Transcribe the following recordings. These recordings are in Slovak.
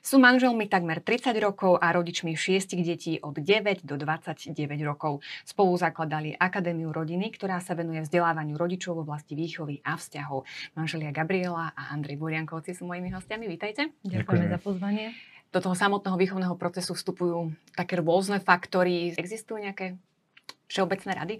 Sú manželmi takmer 30 rokov a rodičmi šiestich detí od 9 do 29 rokov. Spolu zakladali Akadémiu rodiny, ktorá sa venuje vzdelávaniu rodičov v oblasti výchovy a vzťahov. Manželia Gabriela a Andrej Buriankovci sú mojimi hostiami. Vítajte. Ďakujeme za pozvanie. Do toho samotného výchovného procesu vstupujú také rôzne faktory. Existujú nejaké všeobecné rady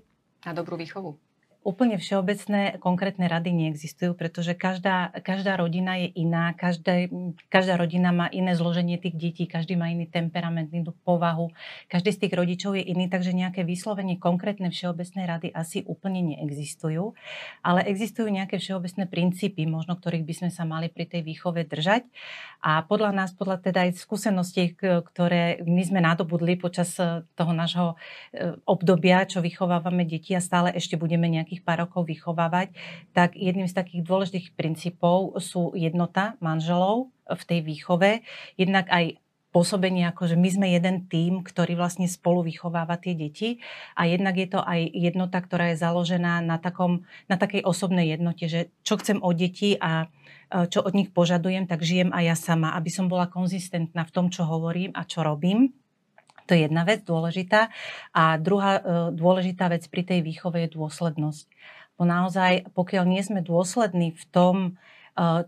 na dobrú výchovu? Úplne všeobecné konkrétne rady neexistujú, pretože každá, každá rodina je iná, každá, každá rodina má iné zloženie tých detí, každý má iný temperament, inú povahu, každý z tých rodičov je iný, takže nejaké vyslovenie konkrétne všeobecné rady asi úplne neexistujú, ale existujú nejaké všeobecné princípy, možno ktorých by sme sa mali pri tej výchove držať. A podľa nás, podľa teda aj skúseností, ktoré my sme nadobudli počas eh, toho nášho eh, obdobia, čo vychovávame deti a stále ešte budeme nejak nejakých pár rokov vychovávať, tak jedným z takých dôležitých princípov sú jednota manželov v tej výchove, jednak aj pôsobenie ako, že my sme jeden tím, ktorý vlastne spolu vychováva tie deti a jednak je to aj jednota, ktorá je založená na, takom, na takej osobnej jednote, že čo chcem od detí a e, čo od nich požadujem, tak žijem aj ja sama, aby som bola konzistentná v tom, čo hovorím a čo robím. To je jedna vec dôležitá. A druhá e, dôležitá vec pri tej výchove je dôslednosť. Bo naozaj, pokiaľ nie sme dôslední v tom, e,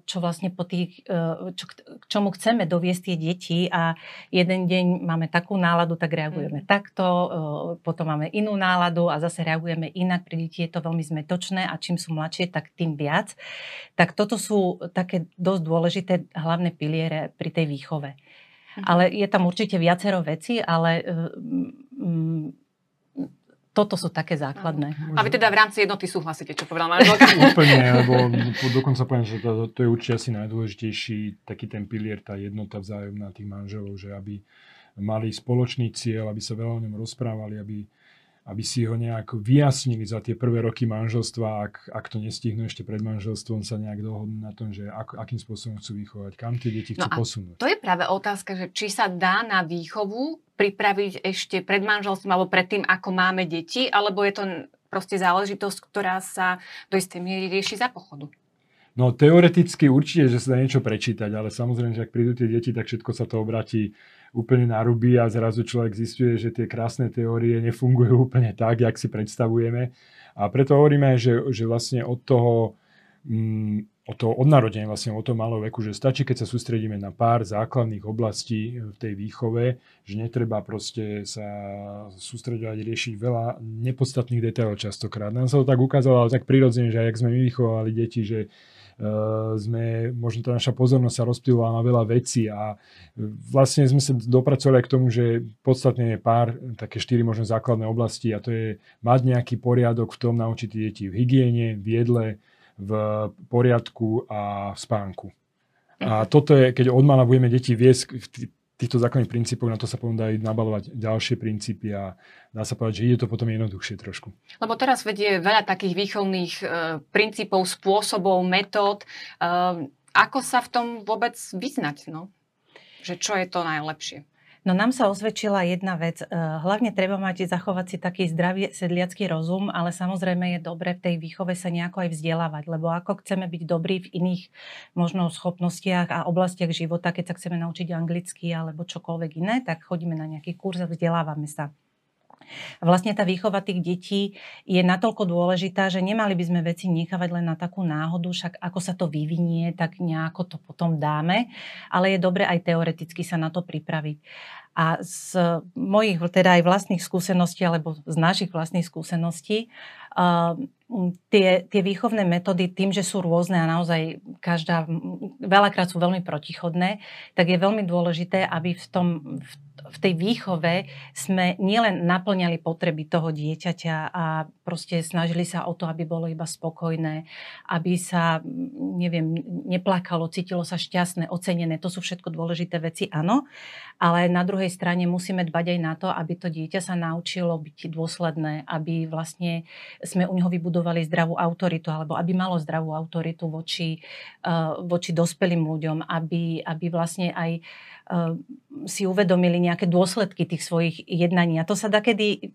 čo vlastne po tých, e, čo, k čomu chceme doviesť tie deti a jeden deň máme takú náladu, tak reagujeme mm. takto, potom máme inú náladu a zase reagujeme inak. Pri deti je to veľmi zmetočné a čím sú mladšie, tak tým viac. Tak toto sú také dosť dôležité hlavné piliere pri tej výchove. Mhm. Ale je tam určite viacero veci, ale um, toto sú také základné. A vy teda v rámci jednoty súhlasíte, čo povedal manželka? Úplne, lebo dokonca poviem, že to, to je určite asi najdôležitejší taký ten pilier, tá jednota vzájomná tých manželov, že aby mali spoločný cieľ, aby sa veľa o ňom rozprávali, aby aby si ho nejak vyjasnili za tie prvé roky manželstva, ak, ak to nestihnú ešte pred manželstvom, sa nejak dohodnú na tom, že ak, akým spôsobom chcú vychovať, kam tie deti chcú no posunúť. To je práve otázka, že či sa dá na výchovu pripraviť ešte pred manželstvom alebo pred tým, ako máme deti, alebo je to proste záležitosť, ktorá sa do istej miery rieši za pochodu. No teoreticky určite, že sa dá niečo prečítať, ale samozrejme, že ak prídu tie deti, tak všetko sa to obratí úplne na ruby a zrazu človek zistuje, že tie krásne teórie nefungujú úplne tak, jak si predstavujeme. A preto hovoríme, že, že vlastne od toho, mm, od toho odnarodenia, vlastne od toho malého veku, že stačí, keď sa sústredíme na pár základných oblastí v tej výchove, že netreba proste sa sústredovať, riešiť veľa nepodstatných detailov častokrát. Nám sa to tak ukázalo, ale tak prirodzene, že aj jak sme my vychovali deti, že sme, možno tá naša pozornosť sa rozptýlila na veľa vecí a vlastne sme sa dopracovali k tomu, že podstatne je pár, také štyri možno základné oblasti a to je mať nejaký poriadok v tom, naučiť deti v hygiene, v jedle, v poriadku a v spánku. A toto je, keď od mala budeme deti viesť týchto základných princípov, na to sa potom dajú nabalovať ďalšie princípy a dá sa povedať, že ide to potom jednoduchšie trošku. Lebo teraz vedie veľa takých výchovných e, princípov, spôsobov, metód. E, ako sa v tom vôbec vyznať? No? Že čo je to najlepšie? No nám sa osvedčila jedna vec. Eh, hlavne treba mať, zachovať si taký zdravý sedliacký rozum, ale samozrejme je dobre v tej výchove sa nejako aj vzdelávať, lebo ako chceme byť dobrí v iných možno schopnostiach a oblastiach života, keď sa chceme naučiť anglicky alebo čokoľvek iné, tak chodíme na nejaký kurz a vzdelávame sa. A vlastne tá výchova tých detí je natoľko dôležitá, že nemali by sme veci nechávať len na takú náhodu, však ako sa to vyvinie, tak nejako to potom dáme, ale je dobre aj teoreticky sa na to pripraviť. A z mojich teda aj vlastných skúseností, alebo z našich vlastných skúseností, uh, tie, tie výchovné metódy tým, že sú rôzne a naozaj každá, veľakrát sú veľmi protichodné, tak je veľmi dôležité, aby v tom, v v tej výchove sme nielen naplňali potreby toho dieťaťa a proste snažili sa o to, aby bolo iba spokojné, aby sa, neviem, neplakalo, cítilo sa šťastné, ocenené. To sú všetko dôležité veci, áno. Ale na druhej strane musíme dbať aj na to, aby to dieťa sa naučilo byť dôsledné, aby vlastne sme u neho vybudovali zdravú autoritu, alebo aby malo zdravú autoritu voči, uh, voči dospelým ľuďom, aby, aby vlastne aj si uvedomili nejaké dôsledky tých svojich jednaní. A to sa dakedy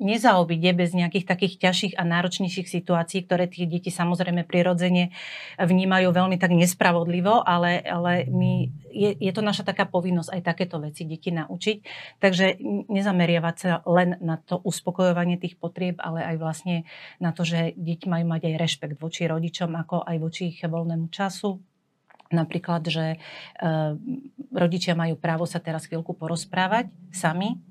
nezaobíde bez nejakých takých ťažších a náročnejších situácií, ktoré tých deti samozrejme prirodzene vnímajú veľmi tak nespravodlivo, ale, ale my, je, je to naša taká povinnosť aj takéto veci deti naučiť. Takže nezameriavať sa len na to uspokojovanie tých potrieb, ale aj vlastne na to, že deti majú mať aj rešpekt voči rodičom, ako aj voči ich voľnému času, Napríklad, že e, rodičia majú právo sa teraz chvíľku porozprávať sami,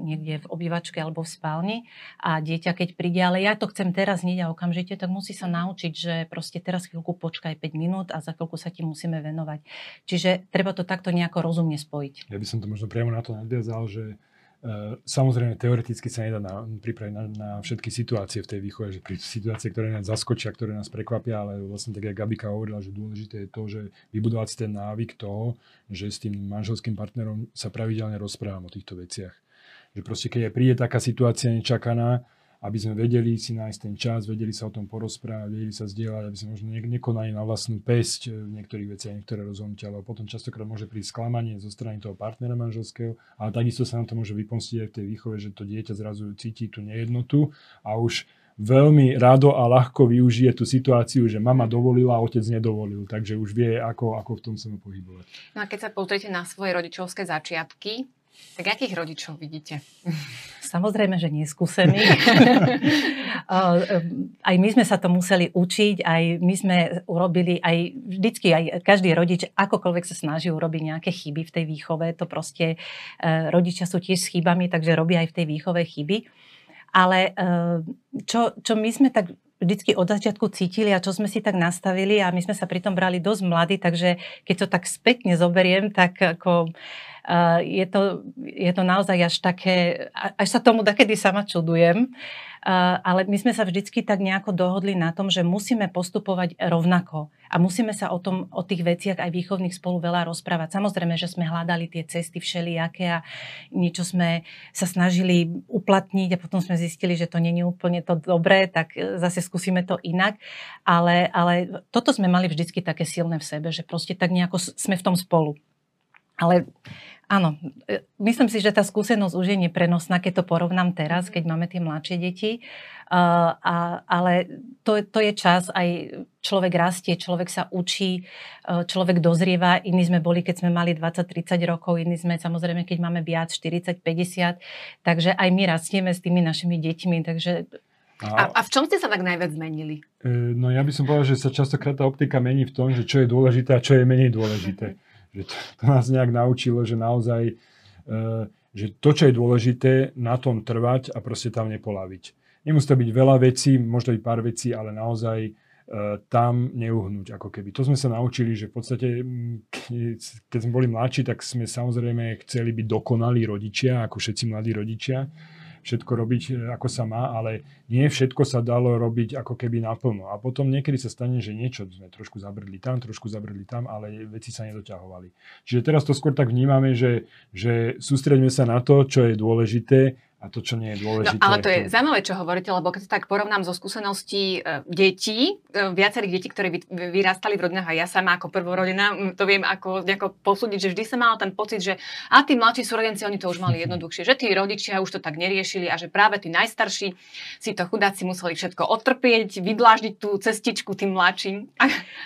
niekde v obývačke alebo v spálni a dieťa keď príde, ale ja to chcem teraz hneď a okamžite, tak musí sa naučiť, že proste teraz chvíľku počkaj 5 minút a za chvíľku sa ti musíme venovať. Čiže treba to takto nejako rozumne spojiť. Ja by som to možno priamo na to nadviazal, že Eh, samozrejme, teoreticky sa nedá na, pripraviť na, na všetky situácie v tej výchove, že pri situácie, ktoré nás zaskočia, ktoré nás prekvapia, ale vlastne tak, jak Gabika hovorila, že dôležité je to, že vybudovať si ten návyk toho, že s tým manželským partnerom sa pravidelne rozprávam o týchto veciach. Že proste, keď príde taká situácia nečakaná, aby sme vedeli si nájsť ten čas, vedeli sa o tom porozprávať, vedeli sa zdieľať, aby sme možno nekonali na vlastnú pesť v niektorých veciach, niektoré rozhodnutia, ale potom častokrát môže prísť sklamanie zo strany toho partnera manželského, ale takisto sa nám to môže vypomstiť aj v tej výchove, že to dieťa zrazu cíti tú nejednotu a už veľmi rado a ľahko využije tú situáciu, že mama dovolila a otec nedovolil, takže už vie, ako, ako v tom sa pohybovať. No a keď sa pozriete na svoje rodičovské začiatky, tak akých rodičov vidíte? Samozrejme, že neskúsený. aj my sme sa to museli učiť, aj my sme urobili, aj vždycky, aj každý rodič, akokoľvek sa snaží urobiť nejaké chyby v tej výchove, to proste e, rodičia sú tiež s chybami, takže robia aj v tej výchove chyby. Ale čo, čo my sme tak vždycky od začiatku cítili a čo sme si tak nastavili a my sme sa pritom brali dosť mladí, takže keď to tak spätne zoberiem, tak ako je to, je to naozaj až také, až sa tomu takedy sama čudujem, ale my sme sa vždycky tak nejako dohodli na tom, že musíme postupovať rovnako a musíme sa o, tom, o tých veciach aj výchovných spolu veľa rozprávať. Samozrejme, že sme hľadali tie cesty všelijaké a niečo sme sa snažili uplatniť a potom sme zistili, že to je úplne to dobré, tak zase skúsime to inak. Ale, ale toto sme mali vždycky také silné v sebe, že proste tak nejako sme v tom spolu. Ale áno, e, myslím si, že tá skúsenosť už je neprenosná, keď to porovnám teraz, keď máme tie mladšie deti. Uh, a, ale to, to je čas, aj človek rastie, človek sa učí, uh, človek dozrieva. Iní sme boli, keď sme mali 20-30 rokov, iní sme samozrejme, keď máme viac, 40-50. Takže aj my rastieme s tými našimi deťmi. Takže a, a v čom ste sa tak najviac zmenili? E, no ja by som povedal, že sa častokrát tá optika mení v tom, že čo je dôležité a čo je menej dôležité. Že to, to nás nejak naučilo, že naozaj, e, že to, čo je dôležité, na tom trvať a proste tam nepolaviť. Nemusí to byť veľa vecí, možno byť pár vecí, ale naozaj e, tam neuhnúť ako keby. To sme sa naučili, že v podstate, keď sme boli mladší, tak sme samozrejme chceli byť dokonalí rodičia, ako všetci mladí rodičia všetko robiť, e, ako sa má, ale nie všetko sa dalo robiť ako keby naplno. A potom niekedy sa stane, že niečo sme trošku zabrdli tam, trošku zabrdli tam, ale veci sa nedoťahovali. Čiže teraz to skôr tak vnímame, že, že sústreďme sa na to, čo je dôležité a to, čo nie je dôležité. No, ale to je zaujímavé, čo hovoríte, lebo keď sa tak porovnám zo skúseností e, detí, e, viacerých detí, ktoré vy, vyrastali v rodinách a ja sama ako prvorodená, to viem ako nejako posúdiť, že vždy som mala ten pocit, že a tí mladší súrodenci, oni to už mali jednoduchšie, že tí rodičia už to tak neriešili a že práve tí najstarší si to chudáci museli všetko odtrpieť, vydláždiť tú cestičku tým mladším.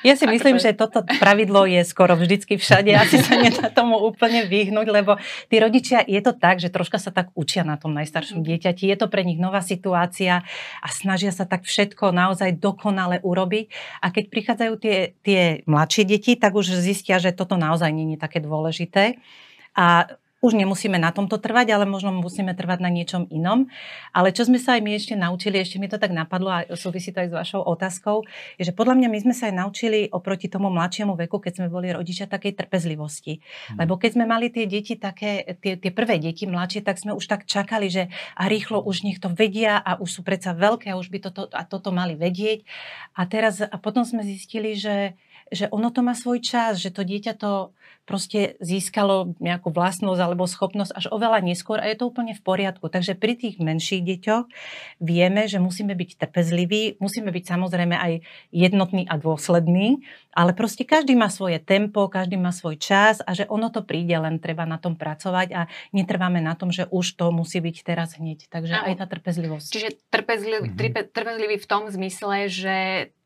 Ja si myslím, to že toto pravidlo je skoro vždycky všade, asi sa nedá tomu úplne vyhnúť, lebo tí rodičia, je to tak, že troška sa tak učia na tom najstaršom dieťati. Je to pre nich nová situácia a snažia sa tak všetko naozaj dokonale urobiť. A keď prichádzajú tie, tie mladšie deti, tak už zistia, že toto naozaj nie je také dôležité. A už nemusíme na tomto trvať, ale možno musíme trvať na niečom inom. Ale čo sme sa aj my ešte naučili, ešte mi to tak napadlo a súvisí to aj s vašou otázkou, je, že podľa mňa my sme sa aj naučili oproti tomu mladšiemu veku, keď sme boli rodičia, takej trpezlivosti. Hmm. Lebo keď sme mali tie deti také, tie, tie prvé deti mladšie, tak sme už tak čakali, že a rýchlo už nech to vedia a už sú predsa veľké a už by toto a toto mali vedieť. A teraz a potom sme zistili, že že ono to má svoj čas, že to dieťa to proste získalo nejakú vlastnosť alebo schopnosť až oveľa neskôr a je to úplne v poriadku. Takže pri tých menších deťoch vieme, že musíme byť trpezliví, musíme byť samozrejme aj jednotní a dôslední, ale proste každý má svoje tempo, každý má svoj čas a že ono to príde, len treba na tom pracovať a netrváme na tom, že už to musí byť teraz hneď. Takže aj tá trpezlivosť. Čiže trpezlivý, mm-hmm. trpezlivý v tom zmysle, že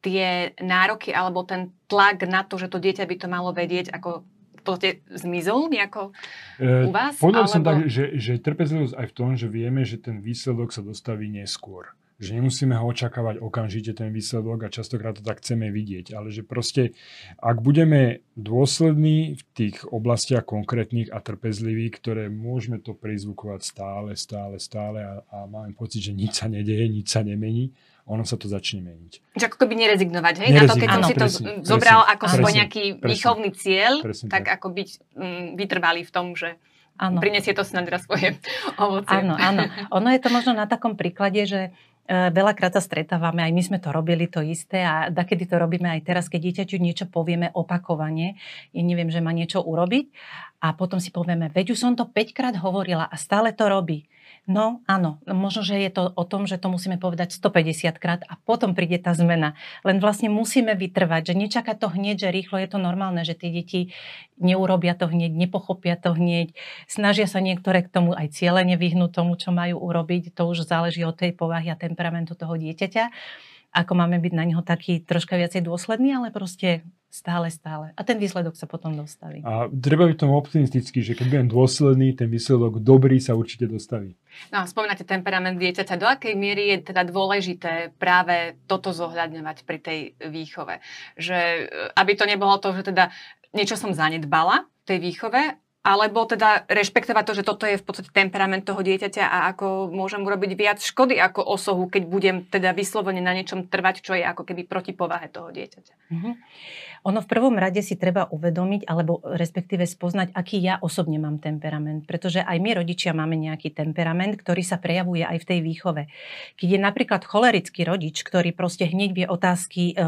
tie nároky alebo ten tlak na to, že to dieťa by to malo vedieť, ako podstate zmizol nejako e, u vás? Povedal alebo... som tak, že, že trpezlivosť aj v tom, že vieme, že ten výsledok sa dostaví neskôr. Že nemusíme ho očakávať okamžite ten výsledok a častokrát to tak chceme vidieť. Ale že proste, ak budeme dôslední v tých oblastiach konkrétnych a trpezliví, ktoré môžeme to prizvukovať stále, stále, stále a, a máme pocit, že nič sa nedeje, nič sa nemení, ono sa to začne meniť. Že ako keby nerezignovať, hej? Nerezignovať. Na to, keď som si to presne, zobral ako presne, svoj nejaký presne, výchovný cieľ, presne, tak, tak ako byť mm, vytrvalý v tom, že Áno. Prinesie to snad raz svoje ovocie. Áno, áno. Ono je to možno na takom príklade, že e, veľakrát sa stretávame, aj my sme to robili to isté a kedy to robíme aj teraz, keď dieťaťu niečo povieme opakovane, ja neviem, že má niečo urobiť a potom si povieme, veď už som to 5 krát hovorila a stále to robí. No áno, možno, že je to o tom, že to musíme povedať 150 krát a potom príde tá zmena. Len vlastne musíme vytrvať, že nečaká to hneď, že rýchlo je to normálne, že tie deti neurobia to hneď, nepochopia to hneď, snažia sa niektoré k tomu aj cieľene vyhnúť tomu, čo majú urobiť. To už záleží od tej povahy a temperamentu toho dieťaťa ako máme byť na neho taký troška viacej dôsledný, ale proste stále, stále. A ten výsledok sa potom dostaví. A treba byť tomu optimistický, že keď budem dôsledný, ten výsledok dobrý sa určite dostaví. No, spomínate temperament dieťaťa. Do akej miery je teda dôležité práve toto zohľadňovať pri tej výchove? Že e, aby to nebolo to, že teda niečo som zanedbala v tej výchove alebo teda rešpektovať to, že toto je v podstate temperament toho dieťaťa a ako môžem urobiť viac škody ako osohu, keď budem teda vyslovene na niečom trvať, čo je ako keby proti povahe toho dieťaťa. Mm-hmm. Ono v prvom rade si treba uvedomiť, alebo respektíve spoznať, aký ja osobne mám temperament. Pretože aj my rodičia máme nejaký temperament, ktorý sa prejavuje aj v tej výchove. Keď je napríklad cholerický rodič, ktorý proste hneď vie otázky, e,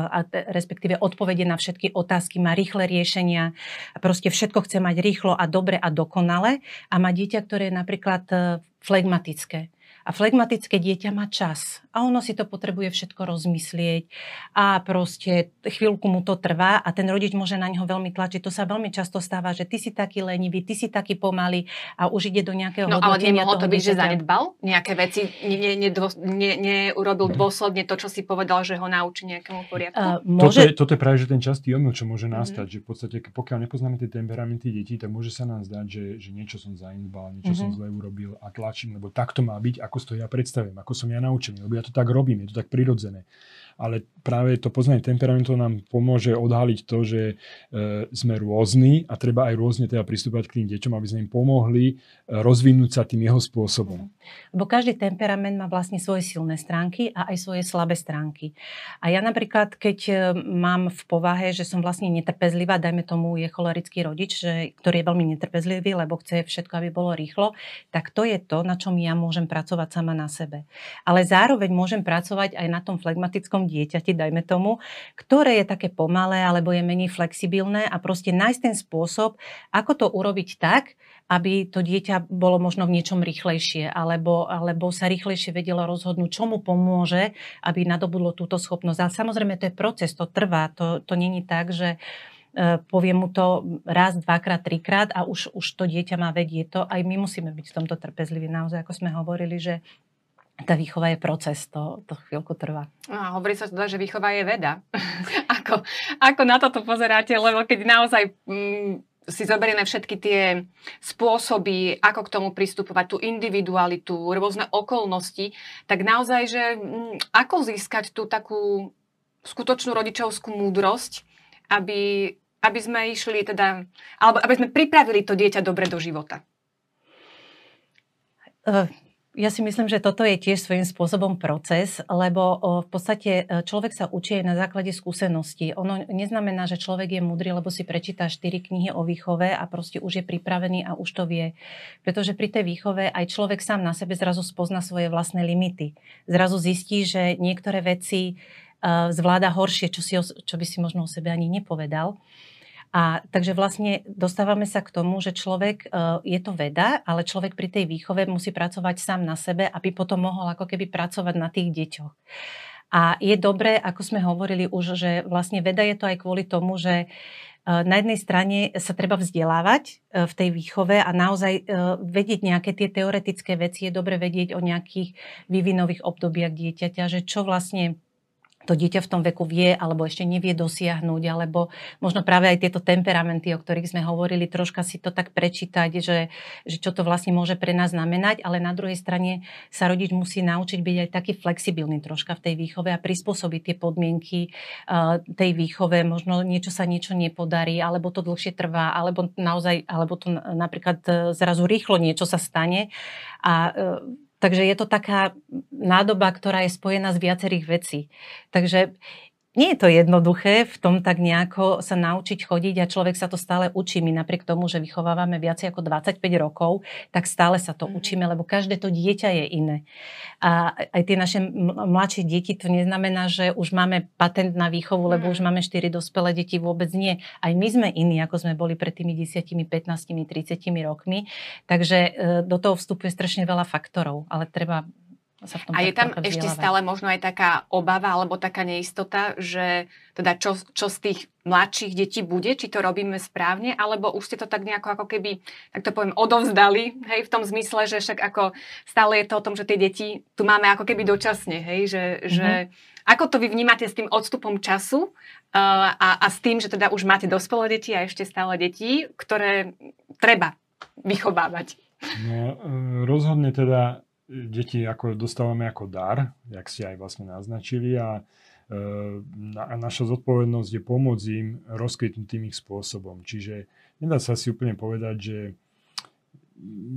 respektíve odpovede na všetky otázky, má rýchle riešenia, a proste všetko chce mať rýchlo a dobre a dokonale a má dieťa, ktoré je napríklad e, flegmatické a flegmatické dieťa má čas a ono si to potrebuje všetko rozmyslieť a proste chvíľku mu to trvá a ten rodič môže na neho veľmi tlačiť. To sa veľmi často stáva, že ty si taký lenivý, ty si taký pomalý a už ide do nejakého no, ale nemohlo to byť, dieťaťa. že zanedbal nejaké veci, neurobil ne, ne, ne, dôsledne to, čo si povedal, že ho naučí nejakému poriadku? Uh, môže... toto, je, toto je práve že ten častý omyl, čo môže nastať, mm-hmm. že v podstate pokiaľ nepoznáme tie temperamenty detí, tak môže sa nám zdať, že, že niečo som zanedbal, niečo mm-hmm. som zle urobil a tlačím, lebo takto má byť, ako si to ja predstavím, ako som ja naučený, lebo ja to tak robím, je to tak prirodzené ale práve to poznanie temperamentu nám pomôže odhaliť to, že e, sme rôzni a treba aj rôzne teda pristúpať k tým deťom, aby sme im pomohli e, rozvinúť sa tým jeho spôsobom. Lebo každý temperament má vlastne svoje silné stránky a aj svoje slabé stránky. A ja napríklad, keď e, mám v povahe, že som vlastne netrpezlivá, dajme tomu je cholerický rodič, že, ktorý je veľmi netrpezlivý, lebo chce všetko, aby bolo rýchlo, tak to je to, na čom ja môžem pracovať sama na sebe. Ale zároveň môžem pracovať aj na tom flegmatickom dieťati, dajme tomu, ktoré je také pomalé alebo je menej flexibilné a proste nájsť ten spôsob, ako to urobiť tak, aby to dieťa bolo možno v niečom rýchlejšie alebo, alebo sa rýchlejšie vedelo rozhodnúť, čo mu pomôže, aby nadobudlo túto schopnosť. Ale samozrejme to je proces, to trvá, to, to není tak, že e, poviem mu to raz, dvakrát, trikrát a už, už to dieťa má vedieť to. Aj my musíme byť v tomto trpezliví. Naozaj, ako sme hovorili, že tá výchova je proces, to, to chvíľku trvá. A hovorí sa teda, že výchova je veda. ako, ako na toto pozeráte, lebo keď naozaj mm, si zoberieme všetky tie spôsoby, ako k tomu pristupovať, tú individualitu, rôzne okolnosti, tak naozaj, že mm, ako získať tú takú skutočnú rodičovskú múdrosť, aby, aby sme išli teda, alebo aby sme pripravili to dieťa dobre do života. Uh ja si myslím, že toto je tiež svojím spôsobom proces, lebo v podstate e, človek sa učí aj na základe skúseností. Ono neznamená, že človek je múdry, lebo si prečíta 4 knihy o výchove a proste už je pripravený a už to vie. Pretože pri tej výchove aj človek sám na sebe zrazu spozna svoje vlastné limity. Zrazu zistí, že niektoré veci zvláda horšie, čo, si, čo by si možno o sebe ani nepovedal. A takže vlastne dostávame sa k tomu, že človek, je to veda, ale človek pri tej výchove musí pracovať sám na sebe, aby potom mohol ako keby pracovať na tých deťoch. A je dobré, ako sme hovorili už, že vlastne veda je to aj kvôli tomu, že na jednej strane sa treba vzdelávať e, v tej výchove a naozaj e, vedieť nejaké tie teoretické veci. Je dobre vedieť o nejakých vývinových obdobiach dieťaťa, že čo vlastne to dieťa v tom veku vie alebo ešte nevie dosiahnuť, alebo možno práve aj tieto temperamenty, o ktorých sme hovorili, troška si to tak prečítať, že, že čo to vlastne môže pre nás znamenať, ale na druhej strane sa rodič musí naučiť byť aj taký flexibilný troška v tej výchove a prispôsobiť tie podmienky uh, tej výchove. Možno niečo sa niečo nepodarí, alebo to dlhšie trvá, alebo naozaj, alebo to napríklad e, zrazu rýchlo niečo sa stane. A uh, Takže je to taká nádoba, ktorá je spojená z viacerých vecí. Takže nie je to jednoduché v tom tak nejako sa naučiť chodiť a človek sa to stále učí. My napriek tomu, že vychovávame viac ako 25 rokov, tak stále sa to mm. učíme, lebo každé to dieťa je iné. A aj tie naše mladšie deti, to neznamená, že už máme patent na výchovu, lebo mm. už máme 4 dospelé deti, vôbec nie. Aj my sme iní, ako sme boli pred tými 10, 15, 30 rokmi. Takže e, do toho vstupuje strašne veľa faktorov, ale treba sa v tom A je tam ešte stále možno aj taká obava alebo taká neistota, že teda čo, čo z tých mladších detí bude, či to robíme správne, alebo už ste to tak nejako ako keby, tak to poviem, odovzdali, hej, v tom zmysle, že však ako stále je to o tom, že tie deti tu máme ako keby dočasne, hej, že, mm-hmm. že ako to vy vnímate s tým odstupom času uh, a, a s tým, že teda už máte dospelé deti a ešte stále deti, ktoré treba vychovávať? No, e, rozhodne teda deti ako dostávame ako dar, jak ste aj vlastne naznačili a a naša zodpovednosť je pomôcť im rozkvitnúť tým ich spôsobom. Čiže nedá sa si úplne povedať, že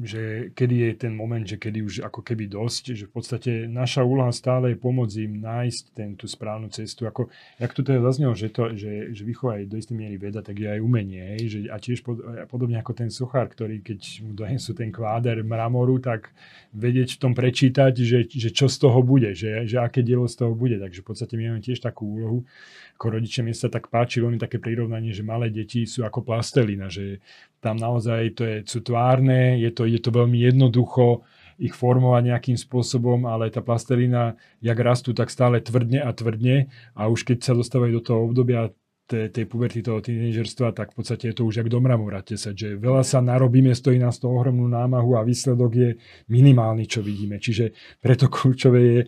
že kedy je ten moment, že kedy už ako keby dosť, že v podstate naša úloha stále je pomôcť im nájsť ten, tú správnu cestu. Ako, jak tu teda zaznelo, že, to, že, že výchova je do istej miery veda, tak je aj umenie. Hej? Že, a tiež pod, podobne ako ten sochár, ktorý keď mu donesú ten kváder mramoru, tak vedieť v tom prečítať, že, že čo z toho bude, že, že aké dielo z toho bude. Takže v podstate my máme tiež takú úlohu ako rodičia mi sa tak páči veľmi také prirovnanie, že malé deti sú ako plastelina, že tam naozaj to je, sú tvárne, je to, je to veľmi jednoducho ich formovať nejakým spôsobom, ale tá plastelina, jak rastú, tak stále tvrdne a tvrdne a už keď sa dostávajú do toho obdobia tej, tej puberty, toho tínežerstva, tak v podstate je to už jak do mramora tesať, že veľa sa narobíme, stojí nás to ohromnú námahu a výsledok je minimálny, čo vidíme. Čiže preto kľúčové je e,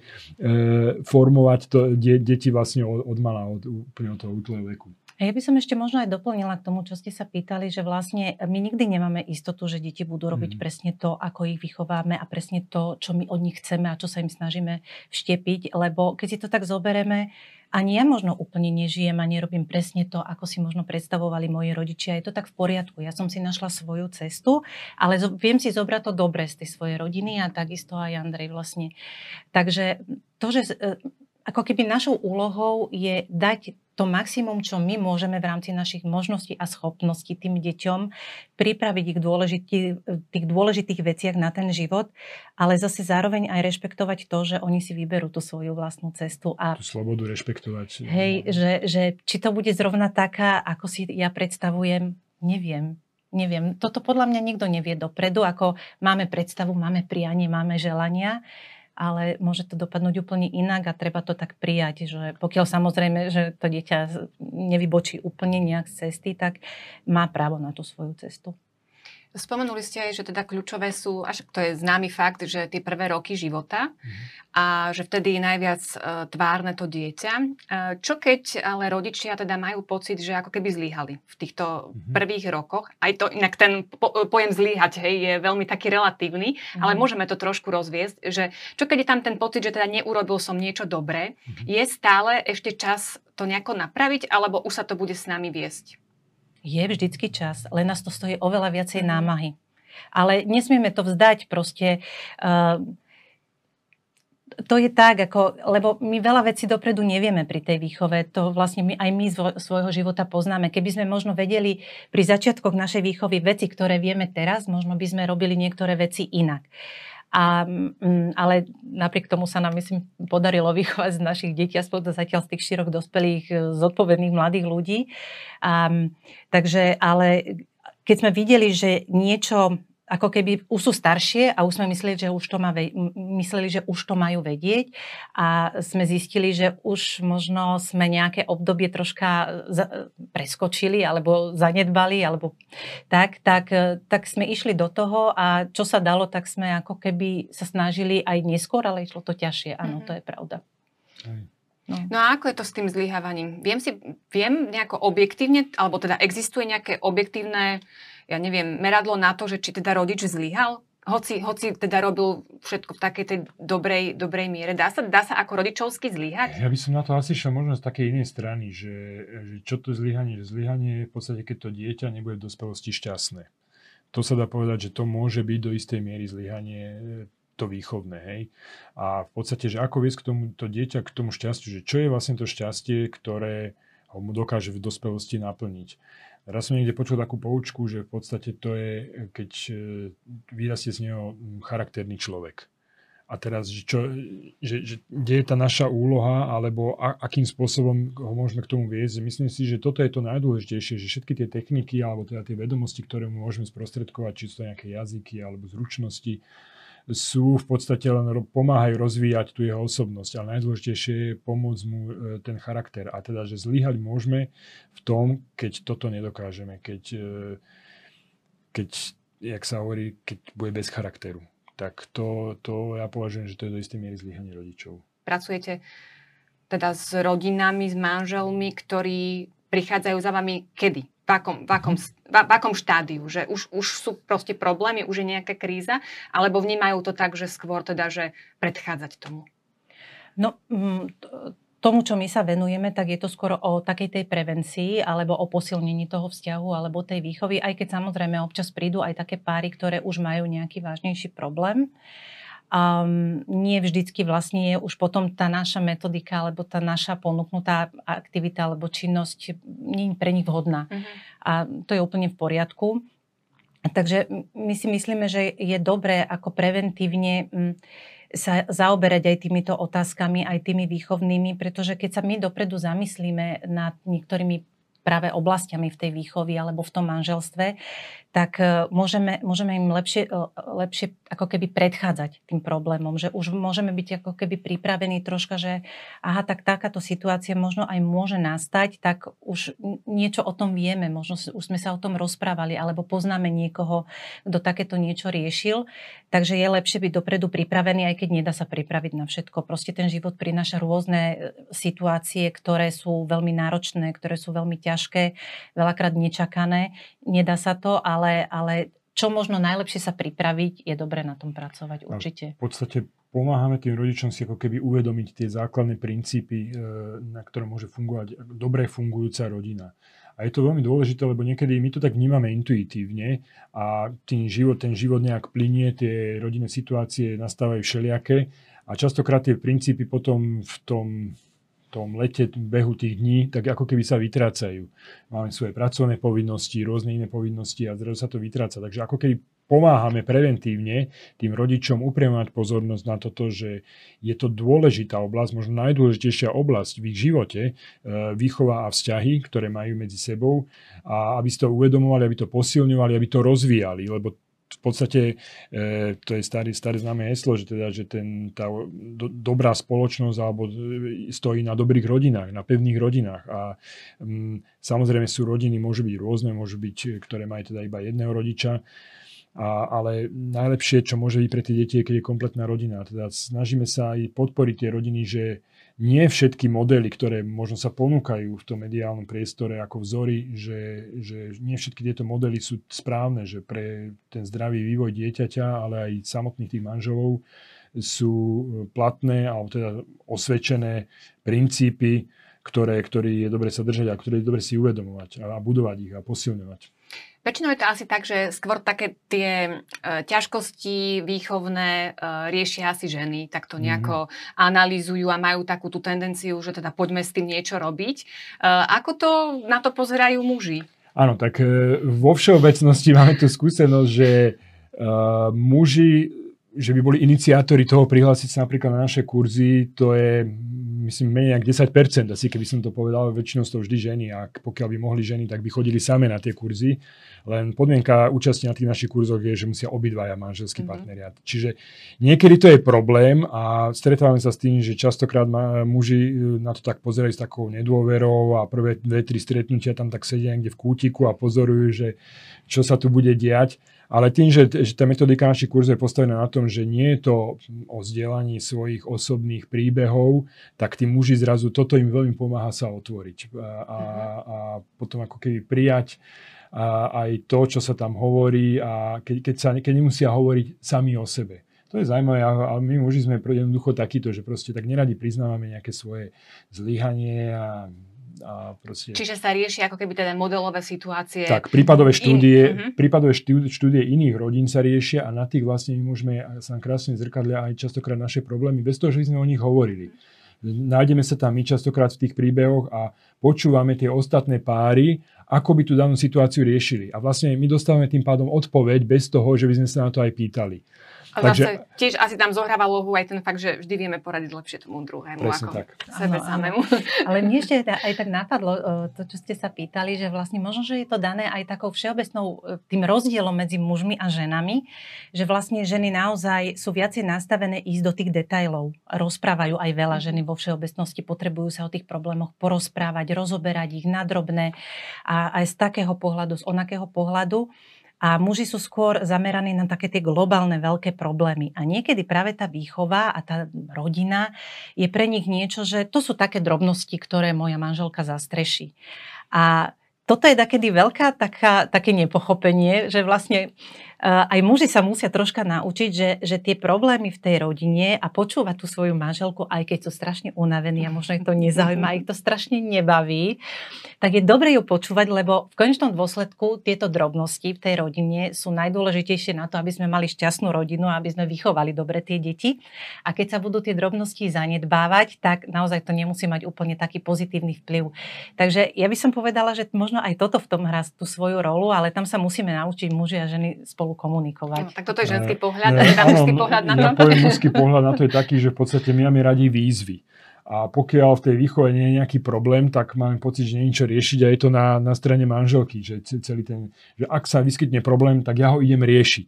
formovať to de, deti vlastne od, od mala, od od toho útleho veku. A ja by som ešte možno aj doplnila k tomu, čo ste sa pýtali, že vlastne my nikdy nemáme istotu, že deti budú robiť mm. presne to, ako ich vychováme a presne to, čo my od nich chceme a čo sa im snažíme vštepiť, lebo keď si to tak zobereme, ani ja možno úplne nežijem a nerobím presne to, ako si možno predstavovali moji rodičia. Je to tak v poriadku. Ja som si našla svoju cestu, ale viem si zobrať to dobre z tej svojej rodiny a takisto aj Andrej vlastne. Takže to, že e, ako keby našou úlohou je dať to maximum, čo my môžeme v rámci našich možností a schopností tým deťom pripraviť ich dôležitý, tých dôležitých veciach na ten život, ale zase zároveň aj rešpektovať to, že oni si vyberú tú svoju vlastnú cestu. A, tú slobodu rešpektovať. Hej, že, že či to bude zrovna taká, ako si ja predstavujem, neviem. Neviem. Toto podľa mňa nikto nevie dopredu, ako máme predstavu, máme prianie, máme želania ale môže to dopadnúť úplne inak a treba to tak prijať, že pokiaľ samozrejme, že to dieťa nevybočí úplne nejak z cesty, tak má právo na tú svoju cestu. Spomenuli ste aj, že teda kľúčové sú, až to je známy fakt, že tie prvé roky života mm. a že vtedy je najviac uh, tvárne to dieťa. Uh, čo keď ale rodičia teda majú pocit, že ako keby zlíhali v týchto mm. prvých rokoch? Aj to, inak ten po, pojem zlíhať hej, je veľmi taký relatívny, mm. ale môžeme to trošku rozviesť, že čo keď je tam ten pocit, že teda neurobil som niečo dobré, mm. je stále ešte čas to nejako napraviť, alebo už sa to bude s nami viesť? Je vždycky čas, len nás to stojí oveľa viacej mhm. námahy. Ale nesmieme to vzdať proste. Uh, to je tak, ako, lebo my veľa vecí dopredu nevieme pri tej výchove. To vlastne my, aj my z svojho života poznáme. Keby sme možno vedeli pri začiatkoch našej výchovy veci, ktoré vieme teraz, možno by sme robili niektoré veci inak. A, mm, ale napriek tomu sa nám, myslím, podarilo vychovať z našich detí, aspoň zatiaľ z tých štyroch dospelých, e, zodpovedných mladých ľudí. A, takže, ale keď sme videli, že niečo ako keby už sú staršie a už sme mysleli, že už to, má, mysleli, že už to majú vedieť a sme zistili, že už možno sme nejaké obdobie troška preskočili alebo zanedbali alebo tak, tak, tak sme išli do toho a čo sa dalo, tak sme ako keby sa snažili aj neskôr, ale išlo to ťažšie. Áno, mm-hmm. to je pravda. No. no a ako je to s tým zlyhávaním? Viem si, viem nejako objektívne, alebo teda existuje nejaké objektívne ja neviem, meradlo na to, že či teda rodič zlyhal? Hoci, hoci teda robil všetko v takej tej dobrej, dobrej miere. Dá sa, dá sa ako rodičovsky zlyhať? Ja by som na to asi šiel možno z takej inej strany, že, že čo to je zlyhanie? Zlyhanie je v podstate, keď to dieťa nebude v dospelosti šťastné. To sa dá povedať, že to môže byť do istej miery zlyhanie to výchovné, hej. A v podstate, že ako viesť k tomu, to dieťa k tomu šťastiu, že čo je vlastne to šťastie, ktoré ho mu dokáže v dospelosti naplniť. Raz som niekde počul takú poučku, že v podstate to je, keď e, vyrastie z neho charakterný človek. A teraz, že, čo, že, že kde je tá naša úloha, alebo a, akým spôsobom ho môžeme k tomu viesť. Myslím si, že toto je to najdôležitejšie, že všetky tie techniky, alebo teda tie vedomosti, ktoré mu môžeme sprostredkovať, či sú to nejaké jazyky, alebo zručnosti, sú v podstate len pomáhajú rozvíjať tú jeho osobnosť, ale najdôležitejšie je pomôcť mu e, ten charakter. A teda, že zlyhať môžeme v tom, keď toto nedokážeme, keď, e, keď jak sa hovorí, keď bude bez charakteru. Tak to, to ja považujem, že to je do istej miery zlyhanie rodičov. Pracujete teda s rodinami, s manželmi, ktorí prichádzajú za vami kedy? v akom, v akom, v, akom štádiu, že už, už sú proste problémy, už je nejaká kríza, alebo vnímajú to tak, že skôr teda, že predchádzať tomu? No, mm, tomu, čo my sa venujeme, tak je to skoro o takej tej prevencii alebo o posilnení toho vzťahu alebo tej výchovy, aj keď samozrejme občas prídu aj také páry, ktoré už majú nejaký vážnejší problém. Um, nie vždycky vlastne je už potom tá naša metodika alebo tá naša ponúknutá aktivita alebo činnosť nie je pre nich vhodná. Uh-huh. A to je úplne v poriadku. Takže my si myslíme, že je dobré ako preventívne sa zaoberať aj týmito otázkami, aj tými výchovnými, pretože keď sa my dopredu zamyslíme nad niektorými práve oblastiami v tej výchovy alebo v tom manželstve, tak e, môžeme, môžeme im lepšie, e, lepšie ako keby predchádzať tým problémom, že už môžeme byť ako keby pripravení troška, že aha, tak takáto situácia možno aj môže nastať, tak už niečo o tom vieme, možno už sme sa o tom rozprávali, alebo poznáme niekoho, kto takéto niečo riešil, takže je lepšie byť dopredu pripravený, aj keď nedá sa pripraviť na všetko. Proste ten život prináša rôzne e, situácie, ktoré sú veľmi náročné, ktoré sú veľmi ťažké, veľakrát nečakané, nedá sa to, ale ale, ale čo možno najlepšie sa pripraviť, je dobre na tom pracovať určite. V podstate pomáhame tým rodičom si ako keby uvedomiť tie základné princípy, e, na ktoré môže fungovať dobre fungujúca rodina. A je to veľmi dôležité, lebo niekedy my to tak vnímame intuitívne a ten život, ten život nejak plinie, tie rodinné situácie nastávajú všelijaké a častokrát tie princípy potom v tom tom lete, behu tých dní, tak ako keby sa vytrácajú. Máme svoje pracovné povinnosti, rôzne iné povinnosti a zrazu sa to vytráca. Takže ako keby pomáhame preventívne tým rodičom upriamovať pozornosť na toto, že je to dôležitá oblasť, možno najdôležitejšia oblasť v ich živote, e, výchova a vzťahy, ktoré majú medzi sebou a aby si to uvedomovali, aby to posilňovali, aby to rozvíjali, lebo podstate e, to je staré, staré známe heslo, že, teda, že ten, tá do, dobrá spoločnosť alebo e, stojí na dobrých rodinách, na pevných rodinách. A m, samozrejme sú rodiny, môžu byť rôzne, môžu byť, ktoré majú teda iba jedného rodiča, a, ale najlepšie, čo môže byť pre tie deti, je, keď je kompletná rodina. Teda snažíme sa aj podporiť tie rodiny, že nie všetky modely, ktoré možno sa ponúkajú v tom mediálnom priestore ako vzory, že, že nie všetky tieto modely sú správne, že pre ten zdravý vývoj dieťaťa, ale aj samotných tých manželov sú platné alebo teda osvedčené princípy, ktoré, ktoré je dobre sa držať a ktoré je dobre si uvedomovať a budovať ich a posilňovať. Väčšinou je to asi tak, že skôr také tie e, ťažkosti výchovné e, riešia asi ženy, tak to mhm. nejako mm-hmm. analýzujú a majú takú tú tendenciu, že teda poďme s tým niečo robiť. E, ako to na to pozerajú muži? Áno, tak e, vo všeobecnosti máme tú skúsenosť, že e, muži že by boli iniciátori toho prihlásiť sa napríklad na naše kurzy, to je myslím menej ako 10%, asi keby som to povedal, väčšinou sú to vždy ženy a pokiaľ by mohli ženy, tak by chodili same na tie kurzy. Len podmienka účasti na tých našich kurzoch je, že musia obidvaja manželskí mm-hmm. partneri. Čiže niekedy to je problém a stretávame sa s tým, že častokrát muži e, na to tak pozerajú s takou nedôverou a prvé dve, tri stretnutia tam tak sedia niekde v kútiku a pozorujú, že čo sa tu bude diať. Ale tým, že, že tá metodika našich kurzov je postavená na tom, že nie je to o zdieľaní svojich osobných príbehov, tak tí muži zrazu, toto im veľmi pomáha sa otvoriť. A, a, potom ako keby prijať a aj to, čo sa tam hovorí a keď, keď, sa, keď nemusia hovoriť sami o sebe. To je zaujímavé, ale my muži sme jednoducho takýto, že proste tak neradi priznávame nejaké svoje zlyhanie a a proste... Čiže sa rieši ako keby teda modelové situácie. Tak, prípadové štúdie, in, uh-huh. prípadové štúdie, štúdie iných rodín sa riešia a na tých vlastne my môžeme sa krásne zrkadlia aj častokrát naše problémy, bez toho, že by sme o nich hovorili. Nájdeme sa tam my častokrát v tých príbehoch a počúvame tie ostatné páry, ako by tú danú situáciu riešili. A vlastne my dostávame tým pádom odpoveď bez toho, že by sme sa na to aj pýtali. A Takže, zase tiež asi tam zohráva lohu aj ten fakt, že vždy vieme poradiť lepšie tomu druhému ako tak. sebe samému. Ale mne ešte aj tak napadlo to, čo ste sa pýtali, že vlastne možno, že je to dané aj takou všeobecnou e, tým rozdielom medzi mužmi a ženami, že vlastne ženy naozaj sú viacej nastavené ísť do tých detajlov. Rozprávajú aj veľa ženy vo všeobecnosti, potrebujú sa o tých problémoch porozprávať, rozoberať ich na drobné a aj z takého pohľadu, z onakého pohľadu. A muži sú skôr zameraní na také tie globálne veľké problémy. A niekedy práve tá výchova a tá rodina je pre nich niečo, že to sú také drobnosti, ktoré moja manželka zastreší. A toto je takedy veľká taká, také nepochopenie, že vlastne aj muži sa musia troška naučiť, že, že tie problémy v tej rodine a počúvať tú svoju manželku, aj keď sú strašne unavení a možno ich to nezaujíma, ich to strašne nebaví, tak je dobre ju počúvať, lebo v konečnom dôsledku tieto drobnosti v tej rodine sú najdôležitejšie na to, aby sme mali šťastnú rodinu a aby sme vychovali dobre tie deti. A keď sa budú tie drobnosti zanedbávať, tak naozaj to nemusí mať úplne taký pozitívny vplyv. Takže ja by som povedala, že možno aj toto v tom hrá tú svoju rolu, ale tam sa musíme naučiť muži a ženy spolu spolu komunikovať. No, tak toto je ženský pohľad, ne, a mužský pohľad na to. Ja poviem, mužský pohľad na to je taký, že v podstate my máme radi výzvy. A pokiaľ v tej výchove nie je nejaký problém, tak máme pocit, že nie je čo riešiť a je to na, na strane manželky, že celý ten, že ak sa vyskytne problém, tak ja ho idem riešiť.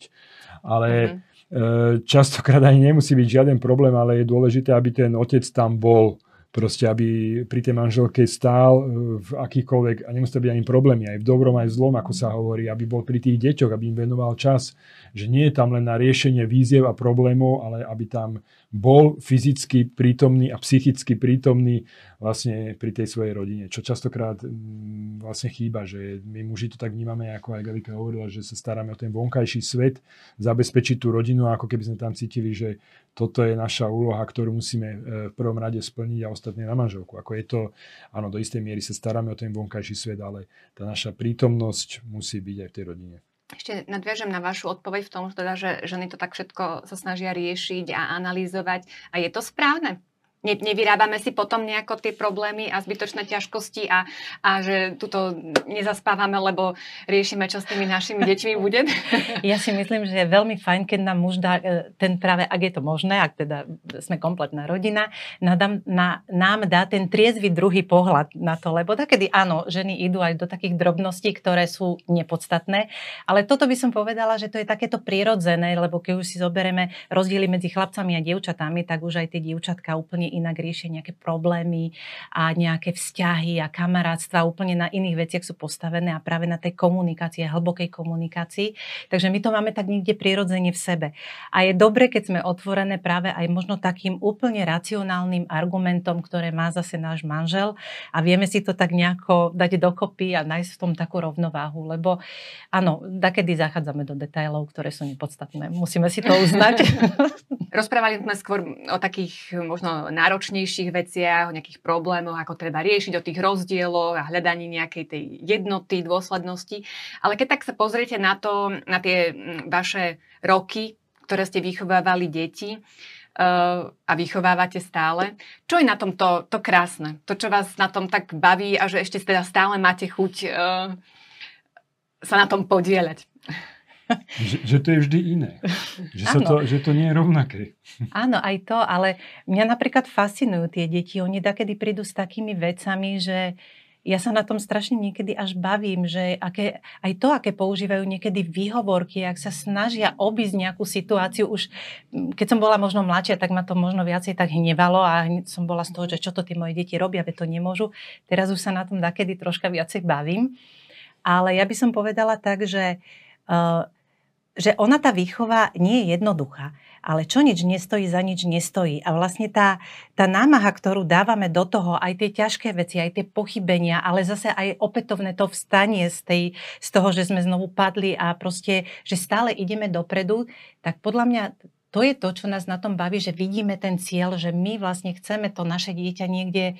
Ale mm-hmm. častokrát ani nemusí byť žiaden problém, ale je dôležité, aby ten otec tam bol proste aby pri tej manželke stál e, v akýkoľvek, a nemusí byť ani problémy, aj v dobrom, aj v zlom, ako sa hovorí, aby bol pri tých deťoch, aby im venoval čas, že nie je tam len na riešenie víziev a problémov, ale aby tam bol fyzicky prítomný a psychicky prítomný vlastne pri tej svojej rodine, čo častokrát mm, vlastne chýba, že my muži to tak vnímame, ako aj Galika hovorila, že sa staráme o ten vonkajší svet, zabezpečiť tú rodinu, ako keby sme tam cítili, že toto je naša úloha, ktorú musíme e, v prvom rade splniť a ostatne na manželku. Ako je to, áno, do istej miery sa staráme o ten vonkajší svet, ale tá naša prítomnosť musí byť aj v tej rodine. Ešte nadviažem na vašu odpoveď v tom, teda, že ženy to tak všetko sa snažia riešiť a analýzovať. A je to správne? Ne, nevyrábame si potom nejako tie problémy a zbytočné ťažkosti a, a že tuto nezaspávame, lebo riešime, čo s tými našimi deťmi bude? Ja si myslím, že je veľmi fajn, keď nám muž dá e, ten práve, ak je to možné, ak teda sme kompletná rodina, nám, na, nám dá ten triezvy druhý pohľad na to, lebo takedy áno, ženy idú aj do takých drobností, ktoré sú nepodstatné, ale toto by som povedala, že to je takéto prirodzené, lebo keď už si zoberieme rozdiely medzi chlapcami a dievčatami, tak už aj tie dievčatka úplne inak riešia nejaké problémy a nejaké vzťahy a kamarátstva úplne na iných veciach sú postavené a práve na tej komunikácii, hlbokej komunikácii. Takže my to máme tak niekde prirodzene v sebe. A je dobre, keď sme otvorené práve aj možno takým úplne racionálnym argumentom, ktoré má zase náš manžel a vieme si to tak nejako dať dokopy a nájsť v tom takú rovnováhu, lebo áno, takedy zachádzame do detajlov, ktoré sú nepodstatné. Musíme si to uznať. Rozprávali sme skôr o takých možno náročnejších veciach, o nejakých problémoch, ako treba riešiť, o tých rozdieloch a hľadaní nejakej tej jednoty, dôslednosti. Ale keď tak sa pozriete na to, na tie vaše roky, ktoré ste vychovávali deti, uh, a vychovávate stále. Čo je na tom to, to krásne? To, čo vás na tom tak baví a že ešte teda stále máte chuť uh, sa na tom podieľať? Že, že to je vždy iné. Že, sa to, že to nie je rovnaké. Áno, aj to, ale mňa napríklad fascinujú tie deti. Oni takedy prídu s takými vecami, že ja sa na tom strašne niekedy až bavím, že aké, aj to, aké používajú niekedy výhovorky, ak sa snažia obísť nejakú situáciu, už keď som bola možno mladšia, tak ma to možno viacej tak hnevalo a som bola z toho, že čo to tie moje deti robia, veď to nemôžu. Teraz už sa na tom takedy troška viacej bavím. Ale ja by som povedala tak, že, uh, že ona tá výchova nie je jednoduchá ale čo nič nestojí, za nič nestojí. A vlastne tá, tá námaha, ktorú dávame do toho, aj tie ťažké veci, aj tie pochybenia, ale zase aj opätovné to vstanie z, tej, z toho, že sme znovu padli a proste, že stále ideme dopredu, tak podľa mňa to je to, čo nás na tom baví, že vidíme ten cieľ, že my vlastne chceme to naše dieťa niekde,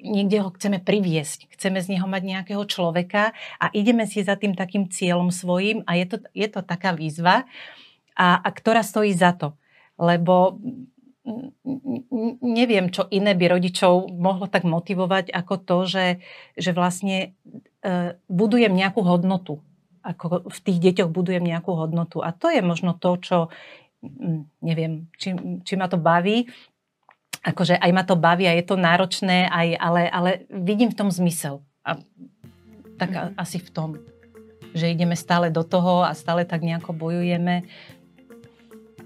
niekde ho chceme priviesť. Chceme z neho mať nejakého človeka a ideme si za tým takým cieľom svojím a je to, je to taká výzva a, a ktorá stojí za to. Lebo neviem, čo iné by rodičov mohlo tak motivovať ako to, že, že vlastne e, budujem nejakú hodnotu. Ako v tých deťoch budujem nejakú hodnotu. A to je možno to, čo neviem, či, či ma to baví. Akože aj ma to baví a je to náročné, aj, ale, ale vidím v tom zmysel. A tak a, asi v tom, že ideme stále do toho a stále tak nejako bojujeme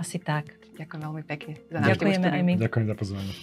asi tak. Ďakujem veľmi pekne za Ďakujeme aj my. Ďakujem za pozvanie.